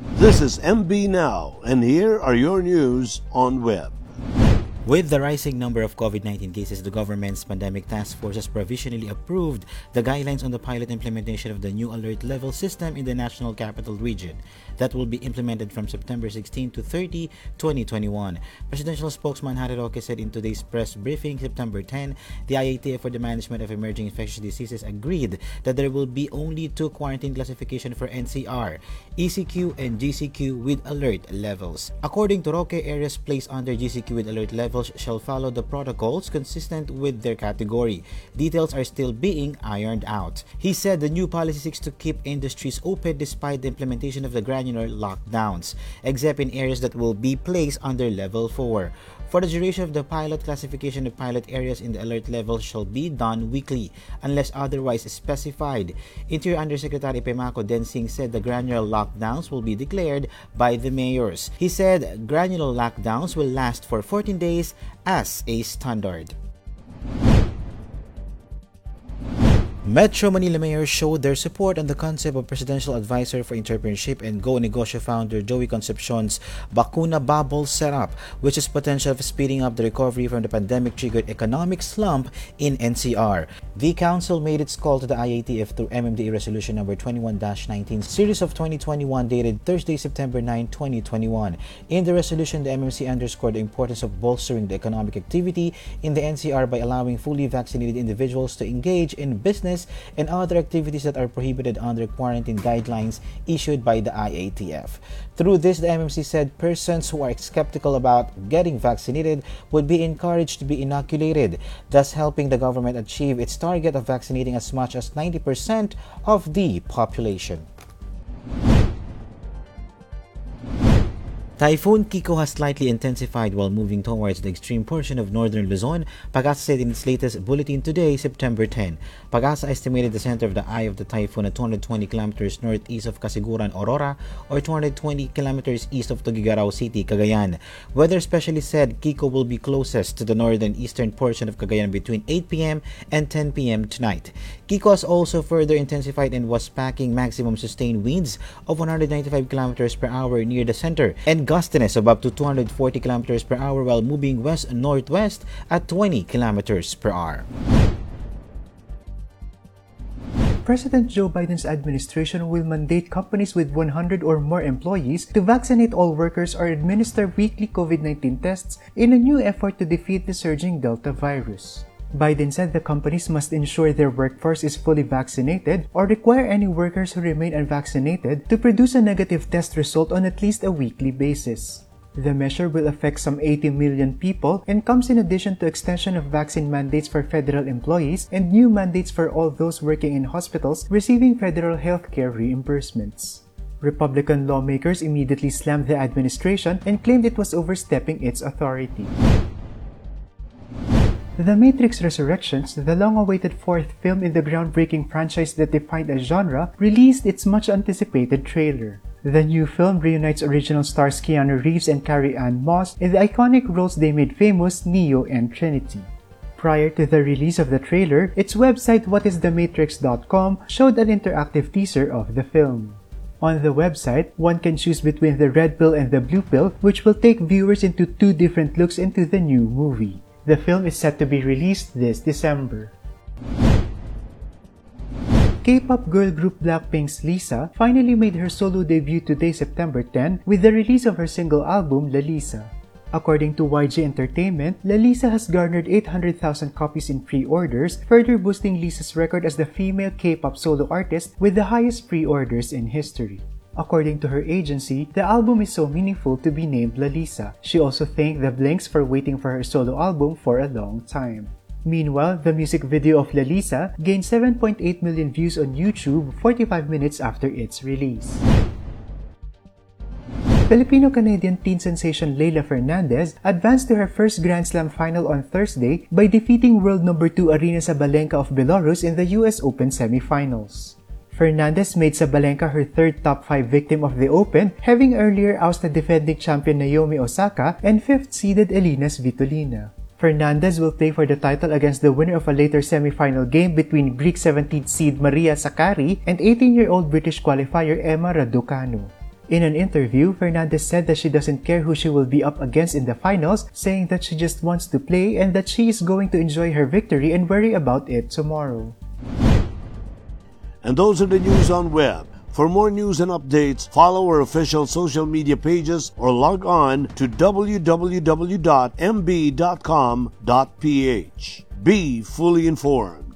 This is MB Now, and here are your news on web. With the rising number of COVID 19 cases, the government's pandemic task force has provisionally approved the guidelines on the pilot implementation of the new alert level system in the National Capital Region that will be implemented from September 16 to 30, 2021. Presidential spokesman Harry Roque said in today's press briefing, September 10, the IATF for the Management of Emerging Infectious Diseases agreed that there will be only two quarantine classification for NCR, ECQ and GCQ with alert levels. According to Roque, areas placed under GCQ with alert levels shall follow the protocols consistent with their category. Details are still being ironed out. He said the new policy seeks to keep industries open despite the implementation of the granular lockdowns, except in areas that will be placed under level 4. For the duration of the pilot, classification of pilot areas in the alert level shall be done weekly unless otherwise specified. Interior Undersecretary Epimaco Densing said the granular lockdowns will be declared by the mayors. He said granular lockdowns will last for 14 days as a standard. Metro Manila mayors showed their support on the concept of Presidential Advisor for Entrepreneurship and Go Negosyo founder Joey Concepcion's Bakuna Bubble setup, which is potential for speeding up the recovery from the pandemic-triggered economic slump in NCR. The council made its call to the IATF through MMDA Resolution Number 21-19, Series of 2021, dated Thursday, September 9, 2021. In the resolution, the MMC underscored the importance of bolstering the economic activity in the NCR by allowing fully vaccinated individuals to engage in business business and other activities that are prohibited under quarantine guidelines issued by the IATF. Through this, the MMC said persons who are skeptical about getting vaccinated would be encouraged to be inoculated, thus helping the government achieve its target of vaccinating as much as 90% of the population. Typhoon Kiko has slightly intensified while moving towards the extreme portion of northern Luzon, Pagasa said in its latest bulletin today, September 10. Pagasa estimated the center of the eye of the typhoon at 220 kilometers northeast of Casiguran, Aurora, or 220 kilometers east of Tuguegarao City, Cagayan. Weather specialists said Kiko will be closest to the northern eastern portion of Cagayan between 8 p.m. and 10 p.m. tonight. Kiko has also further intensified and was packing maximum sustained winds of 195 kilometers per hour near the center and gustiness of up to 240 km per hour while moving west-northwest at 20 km per hour. President Joe Biden's administration will mandate companies with 100 or more employees to vaccinate all workers or administer weekly COVID 19 tests in a new effort to defeat the surging Delta virus. Biden said the companies must ensure their workforce is fully vaccinated or require any workers who remain unvaccinated to produce a negative test result on at least a weekly basis. The measure will affect some 80 million people and comes in addition to extension of vaccine mandates for federal employees and new mandates for all those working in hospitals receiving federal healthcare reimbursements. Republican lawmakers immediately slammed the administration and claimed it was overstepping its authority. The Matrix Resurrections, the long-awaited fourth film in the groundbreaking franchise that defined a genre, released its much-anticipated trailer. The new film reunites original stars Keanu Reeves and Carrie-Anne Moss in the iconic roles they made famous Neo and Trinity. Prior to the release of the trailer, its website whatisthematrix.com showed an interactive teaser of the film. On the website, one can choose between the red pill and the blue pill, which will take viewers into two different looks into the new movie. The film is set to be released this December. K-pop girl group Blackpink's Lisa finally made her solo debut today September 10 with the release of her single album Lalisa. According to YG Entertainment, Lalisa has garnered 800,000 copies in pre-orders, further boosting Lisa's record as the female K-pop solo artist with the highest pre-orders in history. According to her agency, the album is so meaningful to be named Lalisa. She also thanked the Blinks for waiting for her solo album for a long time. Meanwhile, the music video of Lalisa gained 7.8 million views on YouTube 45 minutes after its release. Filipino-Canadian teen sensation Leylah Fernandez advanced to her first Grand Slam final on Thursday by defeating world number 2 Aryna Sabalenka of Belarus in the US Open semifinals. Fernandez made Sabalenka her third top 5 victim of the Open, having earlier ousted defending champion Naomi Osaka and 5th-seeded Elina Svitolina. Fernandez will play for the title against the winner of a later semi-final game between Greek 17th seed Maria Sakkari and 18-year-old British qualifier Emma Raducanu. In an interview, Fernandez said that she doesn't care who she will be up against in the finals, saying that she just wants to play and that she is going to enjoy her victory and worry about it tomorrow. And those are the news on web. For more news and updates, follow our official social media pages or log on to www.mb.com.ph. Be fully informed.